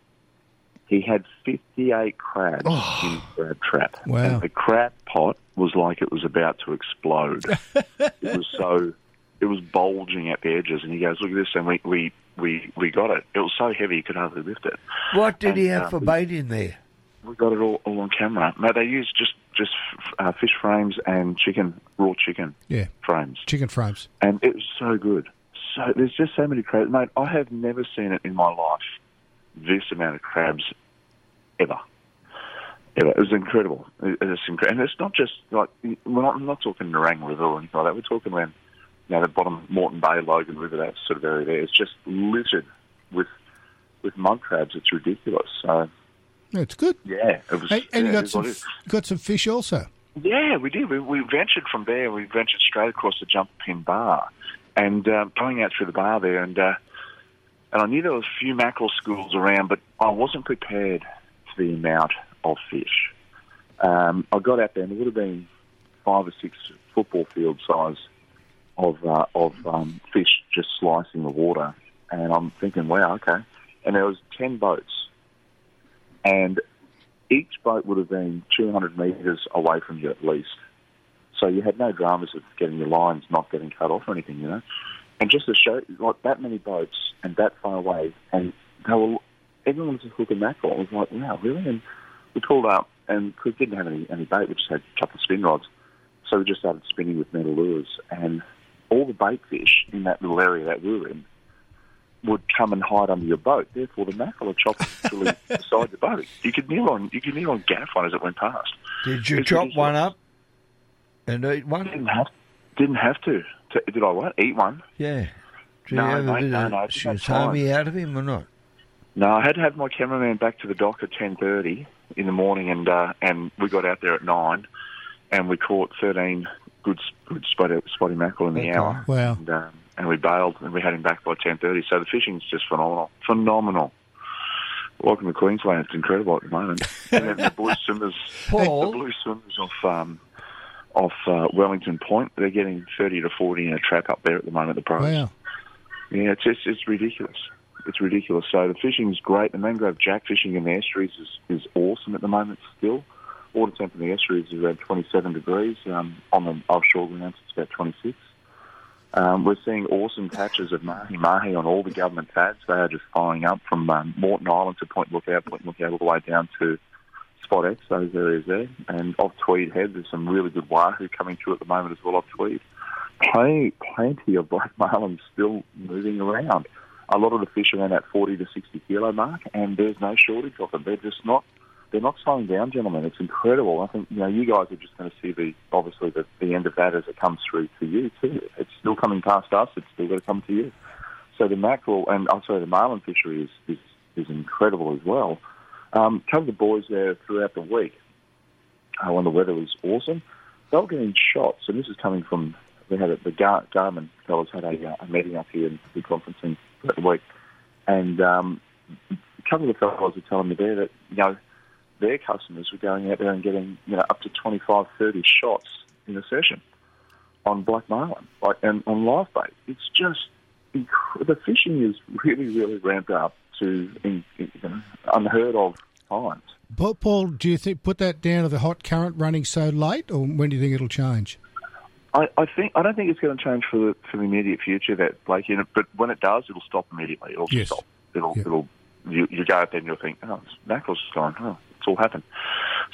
He had 58 crabs in his crab trap.
Wow.
And the crab pot was like it was about to explode. <laughs> it was so, it was bulging at the edges. And he goes, look at this. And we, we, we, we got it. It was so heavy he could hardly lift it.
What did he have for bait in there?
We got it all, all on camera. No, they used just, just uh, fish frames and chicken, raw chicken
Yeah,
frames.
chicken frames.
And it was so good. So there's just so many crabs. Mate, I have never seen it in my life, this amount of crabs ever. Ever. It was incredible. It- It's incredible. And it's not just like, we're not, I'm not talking Nerang River or anything like that. We're talking around, you know, the bottom Moreton Bay, Logan River, that sort of area there. It's just littered with with mud crabs. It's ridiculous. So,
it's good.
yeah, it was.
Hey, and you
yeah, it
got some
it is.
got some fish also.
Yeah, we did. We, we ventured from there. We ventured straight across the jump pin bar, and uh, going out through the bar there, and uh, and I knew there was a few mackerel schools around, but I wasn't prepared for the amount of fish. Um, I got out there, and there would have been five or six football field size of uh, of um, fish just slicing the water, and I'm thinking, wow, okay. And there was ten boats, and each boat would have been 200 metres away from you at least. So you had no dramas of getting your lines not getting cut off or anything, you know. And just to show, like that many boats and that far away, and they were, everyone was just hooking mackerel. I was like, wow, really? And we pulled up, and we didn't have any, any bait, we just had a couple of spin rods. So we just started spinning with metal lures, and all the bait fish in that little area that we were in would come and hide under your boat. Therefore, the mackerel would chop <laughs> literally beside the boat. You could kneel on, you could kneel on gaff one as it went past.
Did you
It's
chop
ridiculous.
one up and eat one?
Didn't have, didn't have to. Did I what? Eat one?
Yeah. Did you
No,
ever
mate,
did
no,
a
no, I didn't have
sashimi out of him or not?
No, I had to have my cameraman back to the dock at ten thirty in the morning, and uh, and we got out there at nine, and we caught thirteen good good spotty, spotty mackerel in the
Okay.
hour.
Wow.
And, um, and we bailed, and we had him back by ten thirty. So the fishing's just phenomenal, phenomenal. Welcome to Queensland. It's incredible at the moment. <laughs> and then the blue swimmers,
Paul?
the blue swimmers off um, off uh, Wellington Point, they're getting thirty to forty in a trap up there at the moment. The pros.
Wow.
Yeah, it's it's, it's ridiculous. It's ridiculous. So the fishing is great. The mangrove jack fishing in the estuaries is, is awesome at the moment still. Water temp in the estuaries is around 27 degrees. Um, on the offshore grounds, it's about 26. Um, we're seeing awesome catches of mahi mahi on all the government FADs. They are just firing up from um, Moreton Island to Point Lookout, Point Lookout all the way down to Spot X, those areas there. And off Tweed Head, there's some really good wahoo coming through at the moment as well off Tweed. Plenty, plenty of black <laughs> marlins still moving around. a lot of the fish around that 40 to 60 kilo mark, and there's no shortage of them. They're just not they're not slowing down, gentlemen. It's incredible. I think you know you guys are just going to see the obviously the, the end of that as it comes through to you too. It's still coming past us. It's still going to come to you. So the mackerel and I'm sorry, the marlin fishery is is, is incredible as well. Um, of the boys there throughout the week uh, when the weather was awesome, they were getting shots. And this is coming from we had a, the Gar- Garmin fellows had a, uh, a meeting up here in the conferencing throughout the week, and um, a couple of the fellows were telling me there that you know their customers were going out there and getting you know up to 25, 30 shots in a session on black marlin, like and on live bait. It's just inc- the fishing is really, really ramped up to in, in, you know, unheard of times.
Paul, Paul, do you think put that down to the hot current running so late, or when do you think it'll change?
I, I think I don't think it's going to change for the for the immediate future. That Blake, you know, but when it does, it'll stop immediately. It'll
Yes.
stop. It'll it'll you, you go out there and you'll think, oh, mackerel's gone. Oh, it's all happened.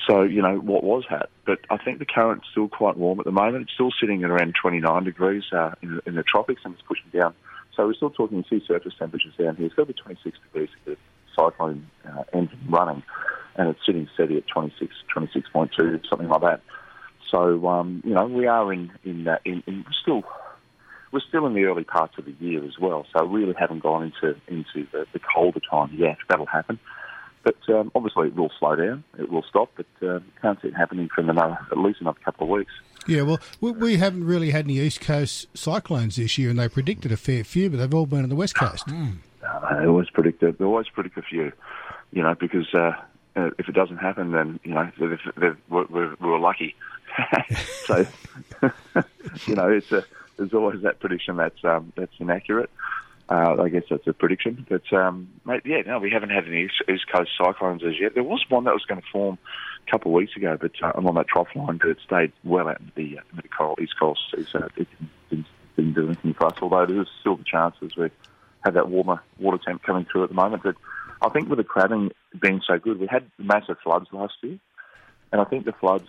So you know what was had, but I think the current's still quite warm at the moment. It's still sitting at around 29 degrees uh, in, the- in the tropics, and it's pushing down. So we're still talking sea surface temperatures down here. It's got to be 26 degrees get the cyclone uh, engine running, and it's sitting steady at 26, 26.2, something like that. So um, you know we are in in, uh, in, in still we're still in the early parts of the year as well. So really haven't gone into into the, the colder time yet. That'll happen, but um, obviously it will slow down. It will stop, but uh, can't see it happening for another at least another couple of weeks.
Yeah, well, we, we haven't really had any East Coast cyclones this year, and they predicted a fair few, but they've all been on the West Coast.
Uh, they always predict it. They always predict a few, you know, because uh, if it doesn't happen, then you know if, if, we're, we're, we're lucky. <laughs> so, <laughs> you know, it's a, there's always that prediction that's um, that's inaccurate. Uh, I guess that's a prediction, but um, mate, yeah, no, we haven't had any East, Coast cyclones as yet. There was one that was going to form a couple of weeks ago, but uh, along that trough line, but it stayed well out in the, uh, in the coral, East Coast so it didn't, didn't, do anything for us. Although there is still the chances we have that warmer water temp coming through at the moment. But I think with the crabbing being so good, we had massive floods last year, and I think the floods.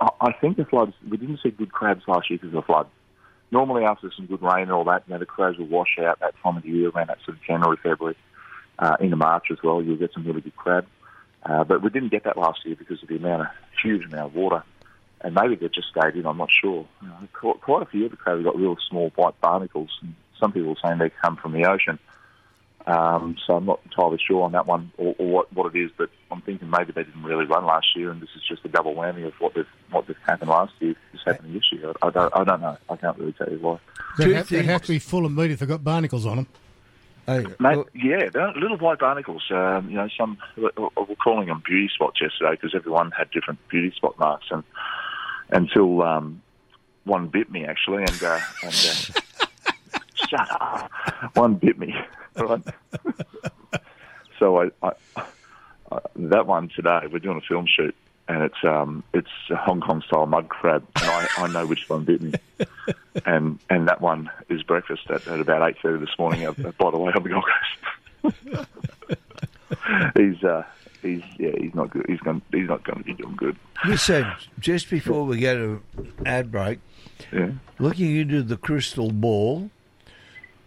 I think the floods. We didn't see good crabs last year because of the flood. Normally, after some good rain and all that, you know, the crabs will wash out that time of the year around that sort of January, February, uh, into March as well. You'll get some really good crab. Uh, but we didn't get that last year because of the amount of huge amount of water. And maybe they just stayed in. I'm not sure. You know, quite, a few of the crabs have got real small white barnacles. And some people are saying they come from the ocean. Um, so I'm not entirely sure on that one or, or what, what it is, but I'm thinking maybe they didn't really run last year, and this is just a double whammy of what they've what they've happened last year is happening this year. I don't I don't know. I can't really tell you why.
They have, they have to be full of meat if they've got barnacles on them.
Mate, yeah, they're little white barnacles. Um, you know, some we're calling them beauty spots yesterday because everyone had different beauty spot marks, and until um, one bit me actually, and uh, and uh, <laughs> shut up, one bit me. Right? <laughs> so I, I, I that one today we're doing a film shoot, and it's um it's a Hong Kong style mud crab, and I, I know which one bit me, <laughs> and and that one is breakfast at, at about eight thirty this morning. By the way, on the Gold Coast. he's uh he's yeah he's not good. He's going he's not going to be doing good.
Listen, just before we go to ad break,
Yeah.
looking into the crystal ball,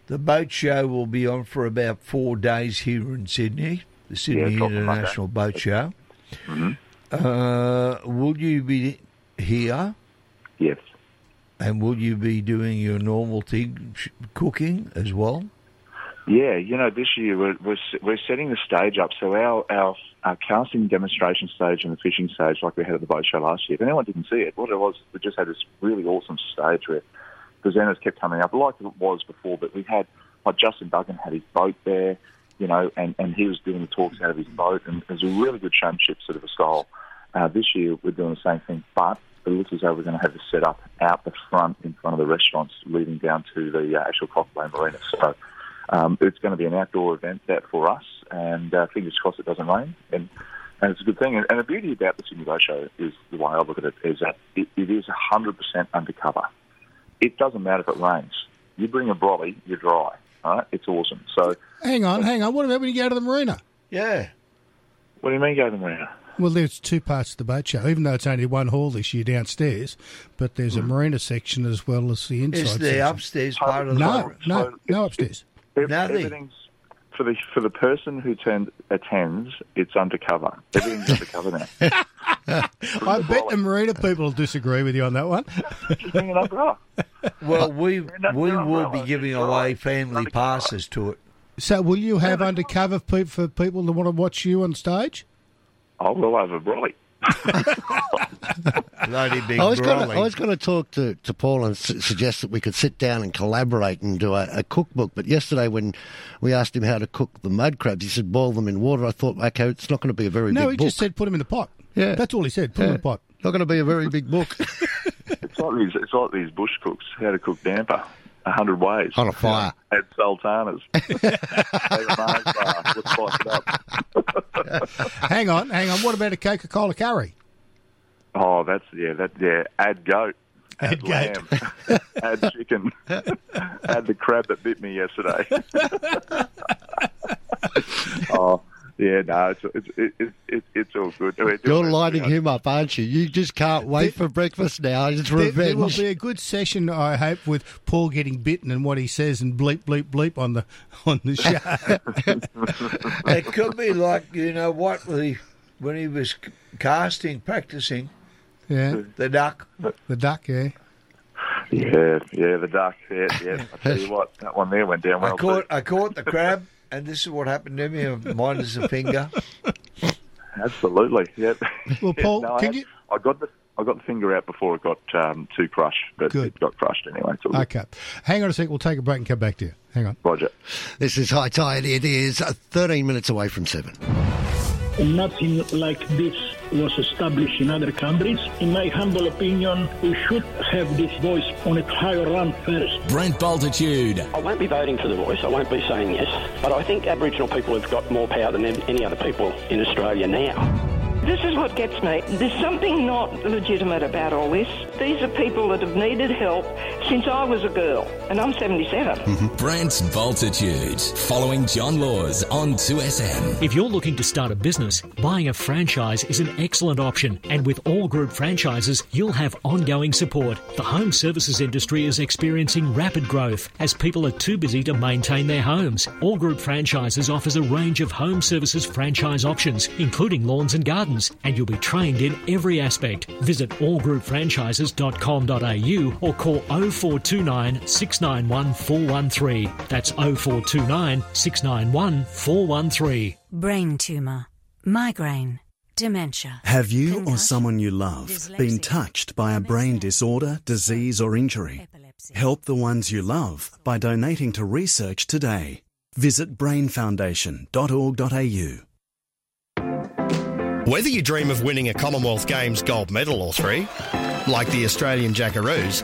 the boat show will be on for about four days here in Sydney, the Sydney
Yeah,
International Boat Show.
Mm-hmm.
Uh, will you be here?
Yes.
And will you be doing your normal thing, cooking as well?
Yeah, you know, this year we're, we're, we're setting the stage up. So our, our, our casting demonstration stage and the fishing stage, like we had at the boat show last year, if anyone didn't see it, what it was, we just had this really awesome stage where presenters kept coming up, like it was before, but we had, like Justin Duggan had his boat there, you know, and, and he was doing the talks out of his boat, and it was a really good showmanship sort of a style. Uh, this year we're doing the same thing, but it looks as though we're going to have it set up out the front in front of the restaurants leading down to the uh, actual Cockle Bay Marina. So um, it's going to be an outdoor event that for us, and uh, fingers crossed it doesn't rain. And, and it's a good thing. And, and the beauty about the Sydney Boat Show is the way I look at it is that it, it is 100% undercover. It doesn't matter if it rains. You bring a brolly, you're dry. All right? It's awesome. So
Hang on, hang on. What about when you go to the marina?
Yeah.
what do you mean go to the marina?
Well, there's two parts to the boat show, even though it's only one hall this year downstairs. But there's a hmm. marina section as well as the inside.
Is the
section.
upstairs part of the
No, no, no upstairs.
Ev-
Nothing.
Everything's for the for the person who turned, attends. It's undercover. Everything's undercover now. <laughs>
I bet the marina people will disagree with you on that one.
Just bring an umbrella.
Well, we we will be giving away family passes to it.
So, will you have undercover pe- for people that want to watch you on stage?
Oh, we'll have a brolly. <laughs>
Bloody big
I was going to
brolly.
I was going to talk to, to Paul and su- suggest that we could sit down and collaborate and do a, a cookbook. But yesterday, when we asked him how to cook the mud crabs, he said boil them in water. I thought, okay, it's not going to be a very
No,
big
he just said put them in the pot.
Yeah.
That's all he said. Put them in the pot.
Not going to be a very big book. <laughs>
It's like these. It's like these bush cooks. How to cook damper. A hundred ways.
On a fire.
Add sultanas. Take a Mars bar. Let's spice it up.
hang on, hang on. What about a Coca Cola curry?
Oh, that's yeah. That yeah. Add goat. Add,
goat.
lamb. <laughs> add chicken. add the crab that bit me yesterday. <laughs> oh yeah. No, it's it's it, it, it, it's all good. We're
You're
it.
lining him up, aren't you? You just can't wait for breakfast now. It's
There, there will be a good session, I hope, with Paul getting bitten and what he says and bleep bleep bleep on the on the show. <laughs>
it could be like you know what the when he was casting, practicing
yeah,
the duck.
the duck. Yeah.
Yeah, yeah, the duck. Yeah, yeah. I tell you <laughs> what, that one there went down
I
well.
caught
too.
I caught the crab, and this is what happened to me. Mine is a finger.
Absolutely. Yep.
Well, <laughs> Paul,
no, I,
can
had-
you-
I got the I got the finger out before it got um, too crushed, but it got crushed anyway. It's all good.
Okay. Hang on a sec. We'll take a break and come back to you. Hang on.
Roger.
This is High Tide. It is uh, 13 minutes away from 7.
Nothing like this was established in other countries. In my humble opinion, we should have this voice on a higher run first.
Brent Bultitude.
I won't be voting for the voice. I won't be saying yes. But I think Aboriginal people have got more power than any other people in Australia now.
This is what gets me. There's something not legitimate about all this. These are people that have needed help since I was a girl, and I'm 77. Mm-hmm.
Brent Bultitude. Following John Laws on 2SM.
If you're looking to start a business, buying a franchise is an excellent option. And with all group franchises, you'll have ongoing support. The home services industry is experiencing rapid growth as people are too busy to maintain their homes. All group franchises offers a range of home services franchise options, including lawns and gardens, and you'll be trained in every aspect. Visit allgroupfranchises.com.au or call 0429 691 413. That's 0429 691 413.
Brain tumour, migraine, dementia.
Have you or someone you love been touched by a brain disorder, disease, or injury? Help the ones you love by donating to research today. Visit brainfoundation.org.au.
Whether you dream of winning a Commonwealth Games gold medal or three, like the Australian Jackaroos,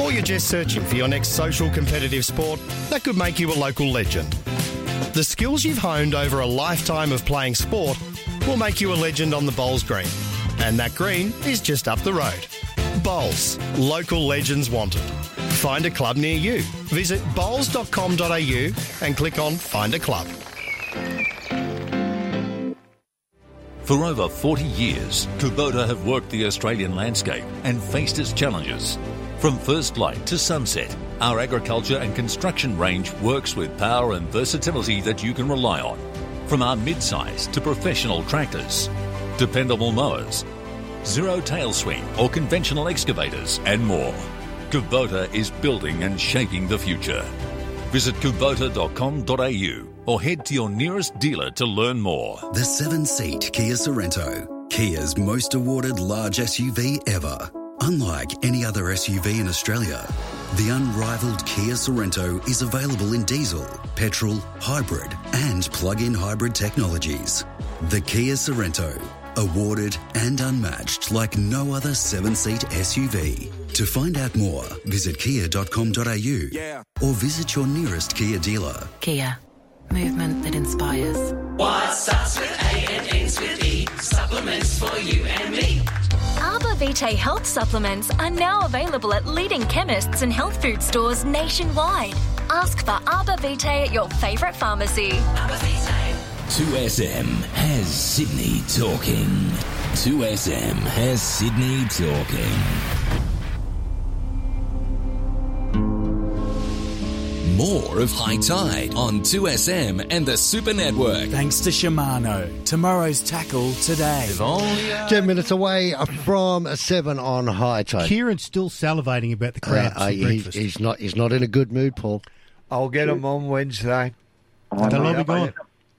or you're just searching for your next social competitive sport that could make you a local legend, the skills you've honed over a lifetime of playing sport will make you a legend on the Bowls Green. And that green is just up the road. Bowls, local legends wanted. Find a club near you. Visit bowls.com.au and click on Find a Club.
For over 40 years, Kubota have worked the Australian landscape and faced its challenges. From first light to sunset, our agriculture and construction range works with power and versatility that you can rely on. From our mid-size to professional tractors, dependable mowers, zero tail swing or conventional excavators, and more. Kubota is building and shaping the future. Visit kubota.com.au or head to your nearest dealer to learn more.
The seven seat Kia Sorento, Kia's most awarded large SUV ever. Unlike any other SUV in Australia, the unrivaled Kia Sorento is available in diesel, petrol, hybrid, and plug in hybrid technologies. The Kia Sorento, awarded and unmatched like no other seven seat SUV. To find out more, visit kia.com.au or visit your nearest Kia dealer.
Kia, movement that inspires.
What starts with A and ends with E? Supplements for you and me.
Arbor Vitae health supplements are now available at leading chemists and health food stores nationwide. Ask for Arbor Vitae at your favourite pharmacy.
2SM has Sydney talking. 2SM has Sydney talking. More of High Tide on 2SM and the Super Network.
Thanks to Shimano. Tomorrow's tackle today.
Ten minutes away from seven on high tide.
Kieran's still salivating about the
Uh,
crabs
uh,
at
he- he's not. He's not in a good mood, Paul.
I'll get them on Wednesday.
They'll all be gone.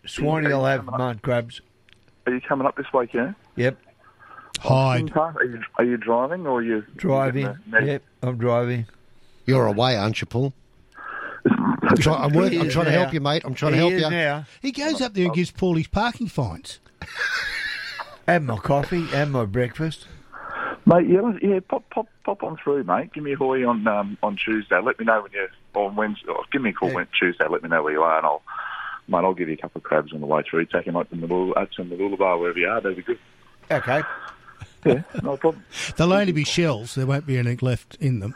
Swanee will have mud crabs.
Are you coming up this week? Yeah.
Yep.
Hide.
Are you, are you driving or are you
Driving. Yep, I'm driving.
You're away, aren't you, Paul? I'm, try, I'm, work, I'm
is
trying to help you, mate. I'm trying to help
is
you.
now.
He goes up there and gives Paul his parking fines. <laughs>
and my coffee, and my breakfast.
Mate, yeah, yeah, pop, pop, pop on through, mate. Give me a hoy on um, on Tuesday. Let me know when you're on Wednesday. Or give me a call when Tuesday. Let me know where you are, and I'll, mate, I'll give you a couple of crabs on the way through. Take him up to the uh, to the bar wherever you are. That'd be good.
Okay.
Yeah, <laughs> no problem.
They'll only be shells. There won't be anything left in them.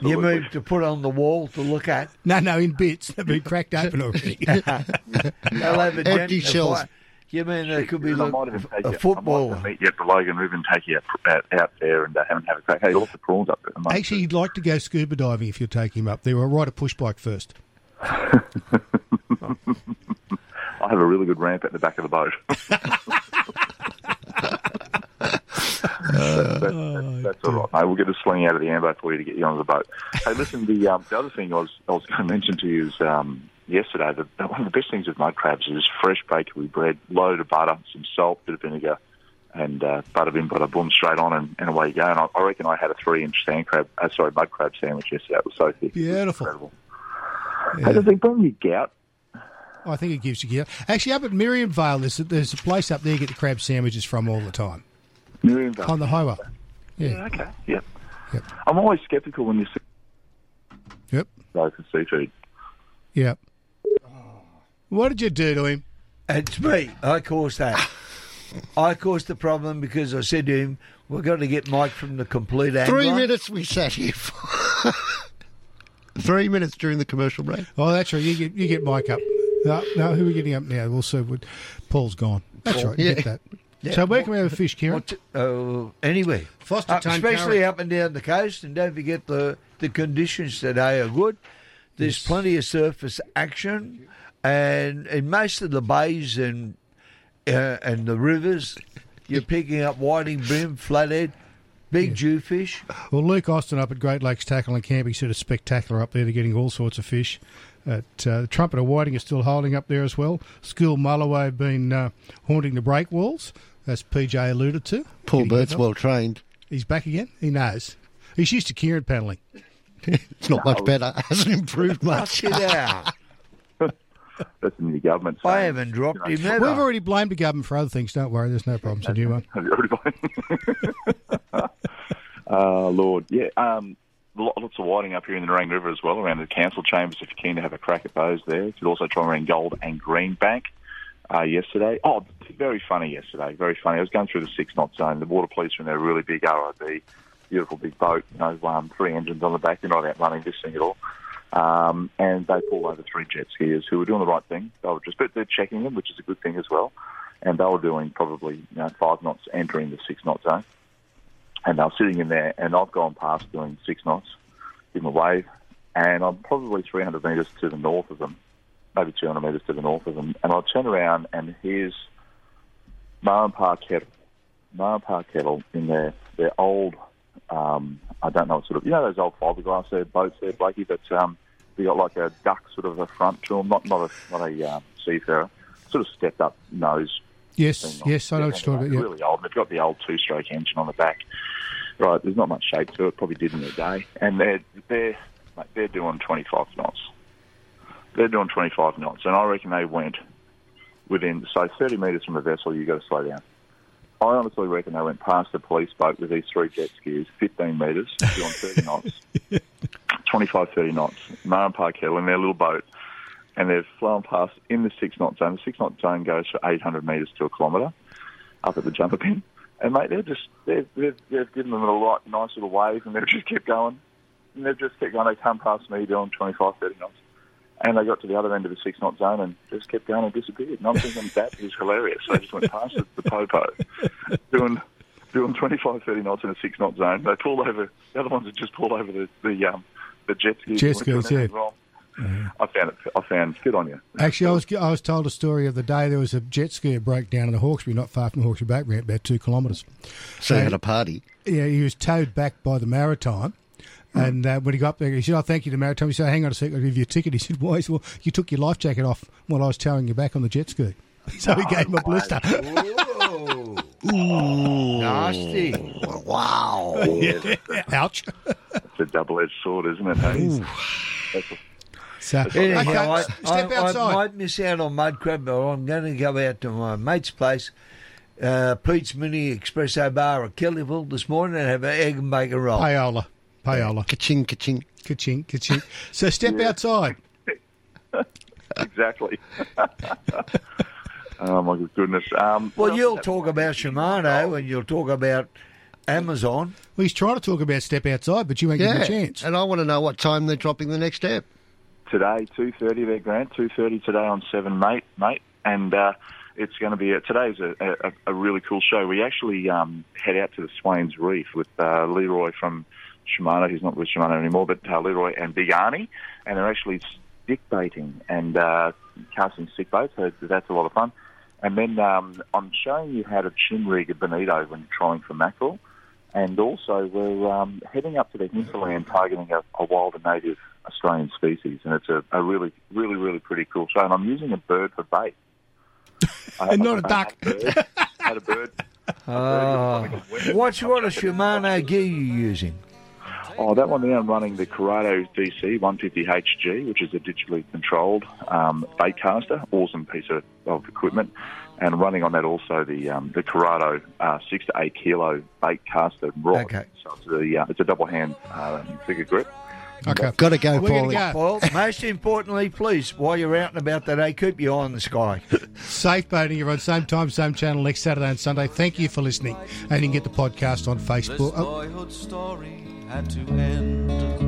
You moved to put on the wall to look at.
No, no, in bits. They've been cracked open already. <laughs>
They'll have a
Empty shells.
You mean there could be
I
like
might even take
a
you,
football?
I might meet you at the Logan River and take you out, out, out there and uh, have, have a crack. Hey, lots of prawns up there. mate.
Actually, he'd like to go scuba diving if you take him up there. Or ride a push bike first. <laughs>
I have a really good ramp at the back of the boat. That- that- that's all right, mate. We'll get a sling out of the ambo for you to get you on the boat. Hey, listen, the um, the other thing I was I was going to mention to you is um, yesterday that one of the best things with mud crabs is fresh bakery bread, load of butter, some salt, bit of vinegar, and uh, butter bin, butter boom, straight on, and, and away you go. And I, I reckon I had a three inch sand crab, uh, sorry, mud crab sandwich yesterday. It was so thick.
Beautiful.
Hey, does it bring you gout?
I think it gives you gear. Actually, up at Miriam Vale, there's there's a place up there you get the crab sandwiches from all the time.
Miriam Vale.
On the highway. Yeah.
Yeah, okay. Yep. Yep. I'm always sceptical when you see
Yep.
those for seafood.
Yep. What did you do to him?
It's me. I caused that. <laughs> I caused the problem because I said to him, "We're going to get Mike from the complete angler."
Three minutes we sat here for. <laughs> Three minutes during the commercial break.
Oh, that's right. You get you get Mike up. No, no, who are we getting up now? We'll see. What, Paul's gone. That's
Paul.
right. You
Yeah.
get that.
Yeah.
So where can we have a fish, Kieran?
Uh, anyway,
Forster
Uh, especially
Curry.
up and down the coast, and don't forget the the conditions today are good. There's plenty of surface action, and in most of the bays and uh, and the rivers, you're picking up whiting bream, flathead, big jewfish.
Well, Luke Austin up at Great Lakes Tackle and Camping said it's spectacular up there. They're getting all sorts of fish. At, uh, the Trumpeter Whiting is still holding up there as well. School Mulloway have been uh, haunting the break walls, as PJ alluded to.
Paul
Getting
Bert's
it up.
well trained.
He's back again. He knows. He's used to Kieran paddling. <laughs>
It's not much better. <laughs> Hasn't improved much.
Get out. <laughs>
That's the government.
I haven't dropped him ever.
We've already blamed the government for other things. Don't worry, there's no problems. A new one.
Have you already Uh, Lord, yeah. Um, lots of whiting up here in the Nerang River as well, around the council chambers. If you're keen to have a crack at those, there. You could also try around Gold and Green Bank uh, yesterday. Oh, very funny yesterday. Very funny. I was going through the six knot zone. The water police were in their really big RIB, beautiful big boat. You know, um, three engines on the back. They're not out running this thing at all. Um, and they pulled over three jet skiers who were doing the right thing. They were just, but they're checking them, which is a good thing as well. And they were doing probably you know, five knots entering the six knot zone and they were sitting in there, and I've gone past doing six knots, give them a wave, and I'm probably 300 metres to the north of them, maybe 200 metres to the north of them, and I turn around, and here's Marmpa Kettle, Marmpa Kettle in their, their old, um, I don't know what sort of, you know those old fiberglass there, boats there, Blakey, that um, they got like a duck sort of a front to them, not, not a, not a um, seafarer, sort of stepped up nose
Yes, yes, I know what you're talking about. Yeah.
really old. They've got the old two-stroke engine on the back. Right, there's not much shape to it. Probably did in their day, and they're they're like, they're doing 25 knots. They're doing 25 knots, and I reckon they went within say 30 metres from the vessel. you've got to slow down. I honestly reckon they went past the police boat with these three jet skis, 15 metres, doing <laughs> 30 knots, <laughs> 25, 30 knots. Marmpa Kettle in their little boat, and they've flown past in the six knot zone. The six knot zone goes for 800 metres to a kilometre up at the Jumpinpin. And mate, they're just they've, they've, they've given them a right, nice little wave, and they've just kept going. And they've just kept going. They come past me doing 25, 30 knots, and they got to the other end of the six knot zone and just kept going and disappeared. And I'm thinking that is hilarious. They just went past the, the popo, <laughs> doing doing 25, 30 knots in a six knot zone. They pulled over. The other ones had just pulled over the the um, the jet skis.
Jet
we were doing
skis,
that
yeah.
as well. I found it. I found good on you.
Actually, I was I was told a story of the day there was a jet ski broke down in the Hawkesbury, not far from the Hawkesbury Background, about two kilometres.
So you
And-
had a party.
Yeah, he was towed back by the Maritime. And uh, when he got up there, he said, "Oh, thank you to Maritime." He said, "Hang on a second, I'll give you a ticket." He said, "Why?" He said, "Well, you took your life jacket off while I was towing you back on the jet ski." <laughs> So he gave him a <laughs> blister. <laughs>
Ooh, nasty.
Wow.
Yeah.
Ouch.
It's a double-edged sword, isn't it? Hey?
So,
Anyhow,
okay,
I,
step
I,
outside.
I might miss out on mud crab, but I'm going to go out to my mate's place, uh, Pete's Mini Espresso Bar at Kellyville this morning and have an egg and bacon roll.
Payola. Payola.
Ka-ching, ka-ching.
Ka-ching, ka-ching. So step outside. <laughs>
exactly. <laughs> oh my goodness. Um,
Well, you'll talk about Shimano and you'll talk about Amazon.
Well, he's trying to talk about step outside, but you ain't giving him a chance.
And I want to know what time they're dropping the next step.
today, two thirty. Their grant, two thirty today on Seven Mate, mate, and uh, it's going to be a, today's a, a, a really cool show. We actually um, head out to the Swains Reef with uh, Leroy from Shimano. He's not with Shimano anymore, but uh, Leroy and Big Arnie, and they're actually stick baiting and uh, casting stick baits. So that's a lot of fun. And then um, I'm showing you how to chin rig a bonito when you're trawling for mackerel. And also, we're um, heading up to the hinterland targeting a, a wild and native Australian species. And it's a, a really, really, really pretty cool show. And I'm using a bird for bait. <laughs>
And not a duck.
Had a bird.
Uh, what sort of Shimano gear you using?
Oh, that one there, I'm running the Curado DC 150HG, which is a digitally controlled um, bait caster. Awesome piece of, of equipment. And running on that also the um, the Curado uh, six to eight kilo bait caster rod.
Okay.
So it's a, uh, it's a double hand um, figure grip.
Okay.
Got to go,
We're gonna
Paulie.
go.
Well, most importantly, please, while you're out and about today, keep your eye on the sky. <laughs>
Safe boating, everyone. Same time, same channel next Saturday and Sunday. Thank you for listening. And you can get the podcast on Facebook. Oh,
boyhood story had to end